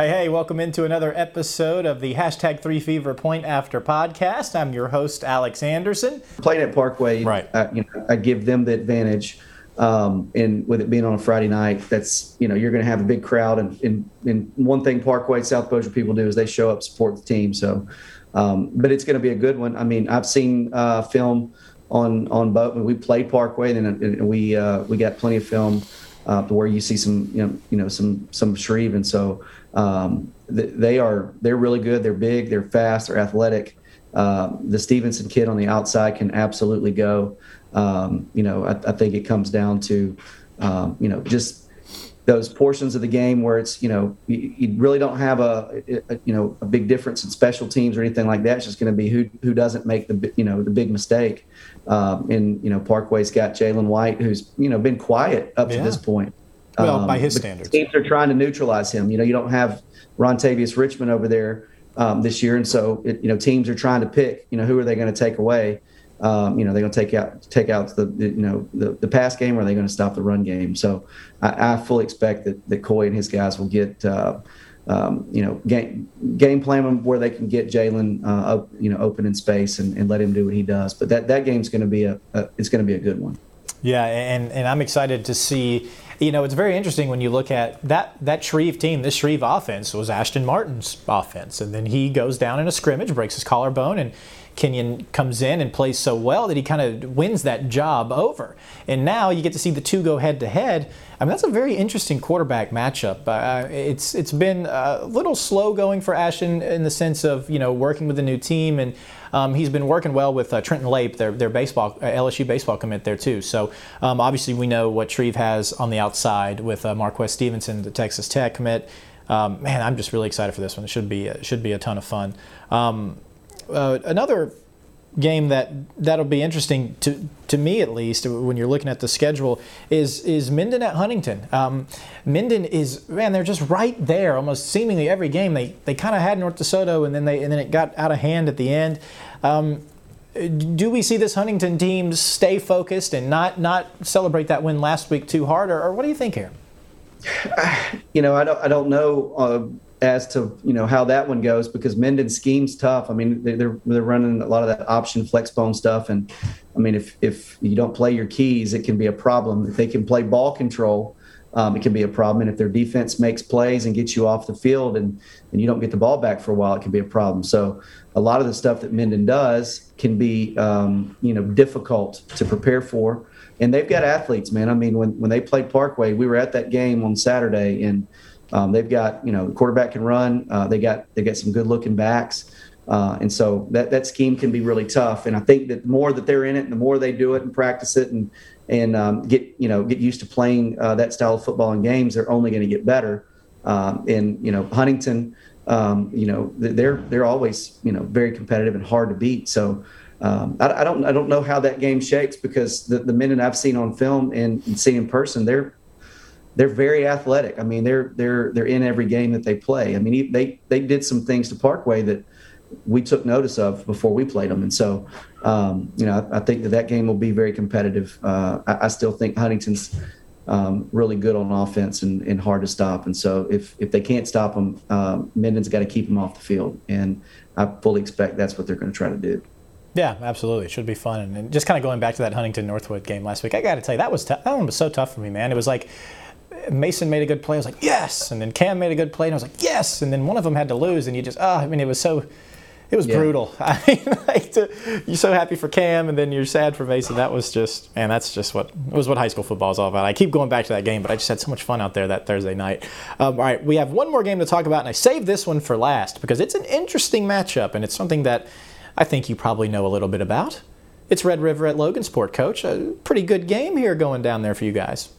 Hey, hey, welcome into another episode of the hashtag 3 Fever Point After podcast. I'm your host, Alex Anderson. Playing at Parkway, Right. uh, you know, I give them the advantage. Um, and with it being on a Friday night, that's, you know, you're going to have a big crowd. And, and, and one thing Parkway, South Bossier people do is they show up, support the team. So, um, but it's going to be a good one. I mean, I've seen uh, film on on both. We played Parkway, and, and we uh, we got plenty of film uh, to where you see some you know you know some some Shreve, and so um, th- they are they're really good. They're big, they're fast, they're athletic. Uh, the Stevenson kid on the outside can absolutely go. Um, you know, I, I think it comes down to um, you know just those portions of the game where it's you know you, you really don't have a, a, you know a big difference in special teams or anything like that. It's just going to be who who doesn't make the you know the big mistake. Um, and you know Parkway's got Jalen White, who's you know been quiet up Yeah. to this point. Well, by his standards. teams are trying to neutralize him. You know, you don't have Rontavious Richmond over there um, this year, and so it, you know teams are trying to pick. You know, who are they going to take away? Um, you know, they're going to take out take out the, the you know the, the pass game, or are they going to stop the run game? So I, I fully expect that that Coy and his guys will get. Uh, um, you know, game game plan them where they can get Jalen, uh, you know, open in space and, and let him do what he does. But that, that game's going to be a, a it's going to be a good one. Yeah, and, and I'm excited to see. You know, it's very interesting when you look at that that Shreve team. This Shreve offense was Ashton Martin's offense, and then he goes down in a scrimmage, breaks his collarbone, and Kenyon comes in and plays so well that he kind of wins that job over. And now you get to see the two go head to head. I mean, that's a very interesting quarterback matchup. Uh, it's it's been a little slow going for Ashton in the sense of you know working with a new team, and um, he's been working well with uh, Trenton Lape, their their baseball uh, LSU baseball commit there too. So um, obviously we know what Shreve has on the outside with uh, Marquez Stevenson, the Texas Tech commit. Um, man, I'm just really excited for this one. It should be should be a ton of fun. Uh, another game that that'll be interesting to to me at least when you're looking at the schedule is is Minden at Huntington. Um, Minden is man, they're just right there, almost seemingly every game. They they kind of had North DeSoto and then they and then it got out of hand at the end. Um, do we see this Huntington team stay focused and not not celebrate that win last week too hard, or, or what do you think here? you know, I don't, I don't know uh, as to you know how that one goes because Minden schemes tough. I mean, they- they're they're running a lot of that option flex bone stuff, and I mean, if if you don't play your keys, it can be a problem. If they can play ball control, um, it can be a problem. And if their defense makes plays and gets you off the field, and and you don't get the ball back for a while, it can be a problem. So a lot of the stuff that Minden does can be um, you know difficult to prepare for and they've got athletes, man. I mean, when, when they played Parkway, we were at that game on Saturday, and um, they've got you know quarterback can run. Uh, they got they got some good looking backs, uh, and so that that scheme can be really tough. And I think that the more that they're in it, and the more they do it and practice it, and and um, get you know get used to playing uh, that style of football in games, they're only going to get better. Um, and you know Huntington, um, you know they're they're always you know very competitive and hard to beat. So. Um, I, I don't I don't know how that game shakes because the, the men that I've seen on film and, and seen in person, they're they're very athletic. I mean, they're they're they're in every game that they play. I mean, they they did some things to Parkway that we took notice of before we played them, and so um, you know I, I think that that game will be very competitive. Uh, I, I still think Huntington's um, really good on offense and, and hard to stop, and so if if they can't stop them, uh, Minden's got to keep them off the field, and I fully expect that's what they're going to try to do. Yeah, absolutely. It should be fun. And, just kind of going back to that Huntington Northwood game last week, I got to tell you that was tou- that one was so tough for me, man. It was like Mason made a good play. I was like, yes, and then Cam made a good play, and I was like, yes, and then one of them had to lose, and you just, ah, I mean, it was so. It was Yeah. brutal. I mean, like to, you're so happy for Cam, and then you're sad for Mason. That was just, man, that's just what it was what high school football is all about. I keep going back to that game, but I just had so much fun out there that Thursday night. Um, all right, we have one more game to talk about, and I saved this one for last because it's an interesting matchup, and it's something that I think you probably know a little bit about. It's Red River at Logansport, Coach. A pretty good game here going down there for you guys.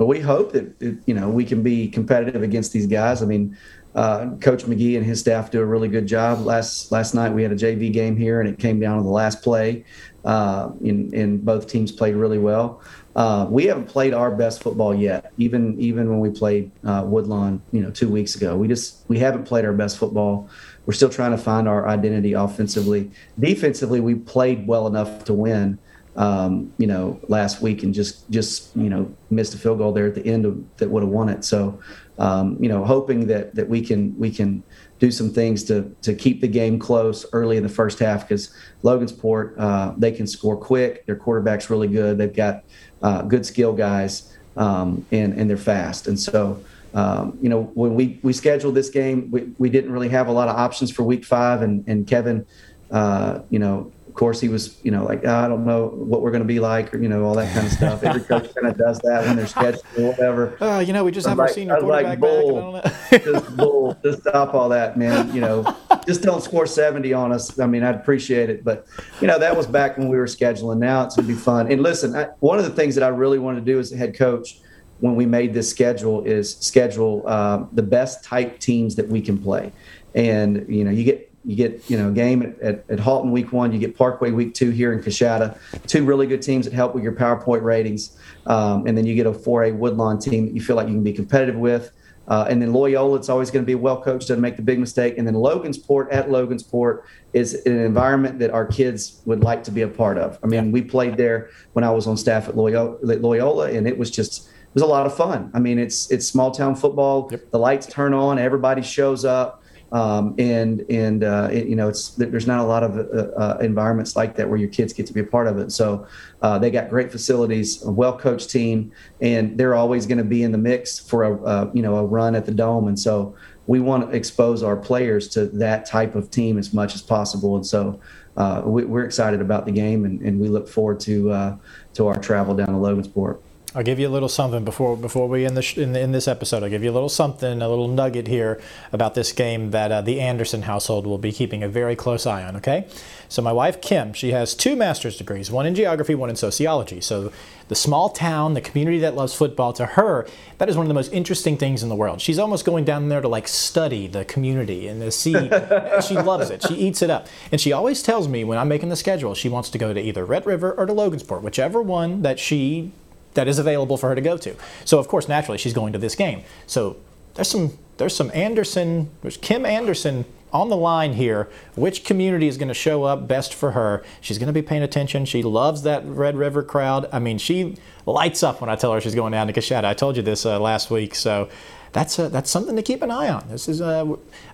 But we hope that that, you know we can be competitive against these guys. I mean, uh, Coach McGee and his staff do a really good job. Last last night we had a JV game here, and it came down to the last play, uh, and, and both teams played really well. Uh, we haven't played our best football yet, even even when we played uh, Woodlawn, you know, two weeks ago. We just we haven't played our best football. We're still trying to find our identity offensively. Defensively, we played well enough to win. Um, you know, last week and just just you know missed a field goal there at the end of, that would have won it. So, um, you know, hoping that that we can we can do some things to to keep the game close early in the first half because Logansport uh, they can score quick. Their quarterback's really good. They've got uh, good skill guys um, and and they're fast. And so. Um, you know, when we, we scheduled this game, we, we didn't really have a lot of options for week five. And, and Kevin, uh, you know, course, he was, you know, like, oh, I don't know what we're going to be like, or, you know, all that kind of stuff. Every coach kind of does that when they're scheduling or whatever. Uh, you know, we just have like, our senior quarterback like, bull, back. just bull, just stop all that, man. You know, just don't score 70 on us. I mean, I'd appreciate it. But, you know, that was back when we were scheduling. Now it's going to be fun. And listen, I, one of the things that I really wanted to do as a head coach when we made this schedule is schedule uh, the best type teams that we can play. And, you know, you get you get you know game at, at, at, Haughton week one. You get Parkway week two here in Coushatta. Two really good teams that help with your PowerPoint ratings, um, and then you get a 4A Woodlawn team that you feel like you can be competitive with. Uh, and then Loyola, it's always going to be well coached, doesn't make the big mistake. And then Logansport at Logansport is an environment that our kids would like to be a part of. I mean, we played there when I was on staff at Loyola, Loyola and it was just it was a lot of fun. I mean, it's it's small town football. Yep. The lights turn on, everybody shows up. Um, and and uh, it, you know it's there's not a lot of uh, uh, environments like that where your kids get to be a part of it. So uh, they got great facilities, a well coached team, and they're always going to be in the mix for a uh, you know a run at the dome. And so we want to expose our players to that type of team as much as possible. And so uh, we, are excited about the game, and, and we look forward to to our travel down to Logansport. I'll give you a little something before before we end the in, in, this episode. I'll give you a little something, a little nugget here about this game that uh, the Anderson household will be keeping a very close eye on. Okay, so my wife Kim, she has two master's degrees, one in geography, one in sociology. So the small town, the community that loves football, to her, that is one of the most interesting things in the world. She's almost going down there to like study the community and to see. she loves it. She eats it up, and she always tells me when I'm making the schedule, she wants to go to either Red River or to Logansport, whichever one that she that is available for her to go to. So of course, naturally, she's going to this game. So there's some there's some Anderson, there's Kim Anderson on the line here. Which community is going to show up best for her? She's going to be paying attention. She loves that Red River crowd. I mean, she lights up when I tell her she's going down to Coushatta. I told you this uh, last week, so that's uh, that's something to keep an eye on. This is uh,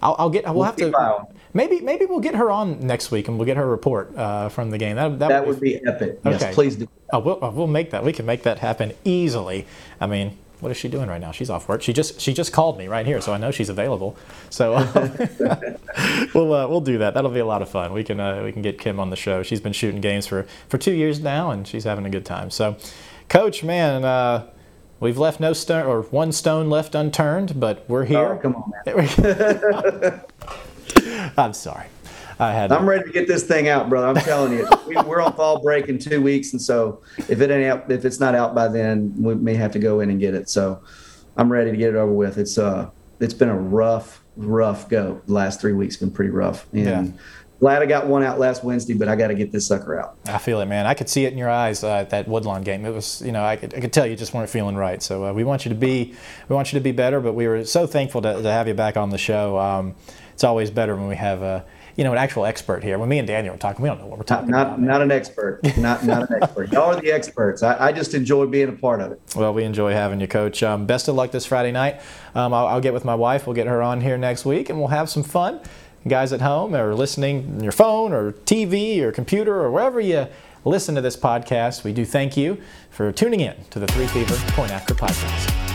I'll, I'll get we'll have to maybe maybe we'll get her on next week and we'll get her report uh, from the game. That, that, that would, be, be epic. Okay. Yes, please do. Oh, we'll, uh, we'll make that. We can make that happen easily. I mean, what is she doing right now? She's off work. She just she just called me right here, so I know she's available. So we'll uh, we'll do that. That'll be a lot of fun. We can uh, we can get Kim on the show. She's been shooting games for for two years now, and she's having a good time. So, Coach, man. Uh, we've left no stone or one stone left unturned, but we're here. Oh, come on, man. I'm sorry. I had. I'm ready to get this thing out, brother. I'm telling you, we, are on fall break in two weeks, and so if it ain't out, if it's not out by then, we may have to go in and get it. So I'm ready to get it over with. It's uh, it's been a rough, rough go. The last three weeks been pretty rough, and yeah. Glad I got one out last Wednesday, but I got to get this sucker out. I feel it, man. I could see it in your eyes uh, at that Woodlawn game. It was, you know, I could, I could tell you just weren't feeling right. So uh, we want you to be, we want you to be better. But we were so thankful to, to have you back on the show. Um, it's always better when we have a you know, an actual expert here. When me and Daniel are talking, we don't know what we're talking not, about. Not an expert. Not not an expert. Y'all are the experts. I, I, just enjoy being a part of it. Well, we enjoy having you, Coach. Um, best of luck this Friday night. Um, I'll, I'll, get with my wife. We'll get her on here next week, and we'll have some fun. Guys at home or listening on your phone or TV or computer or wherever you listen to this podcast, we do thank you for tuning in to the Three Fever Point After podcast.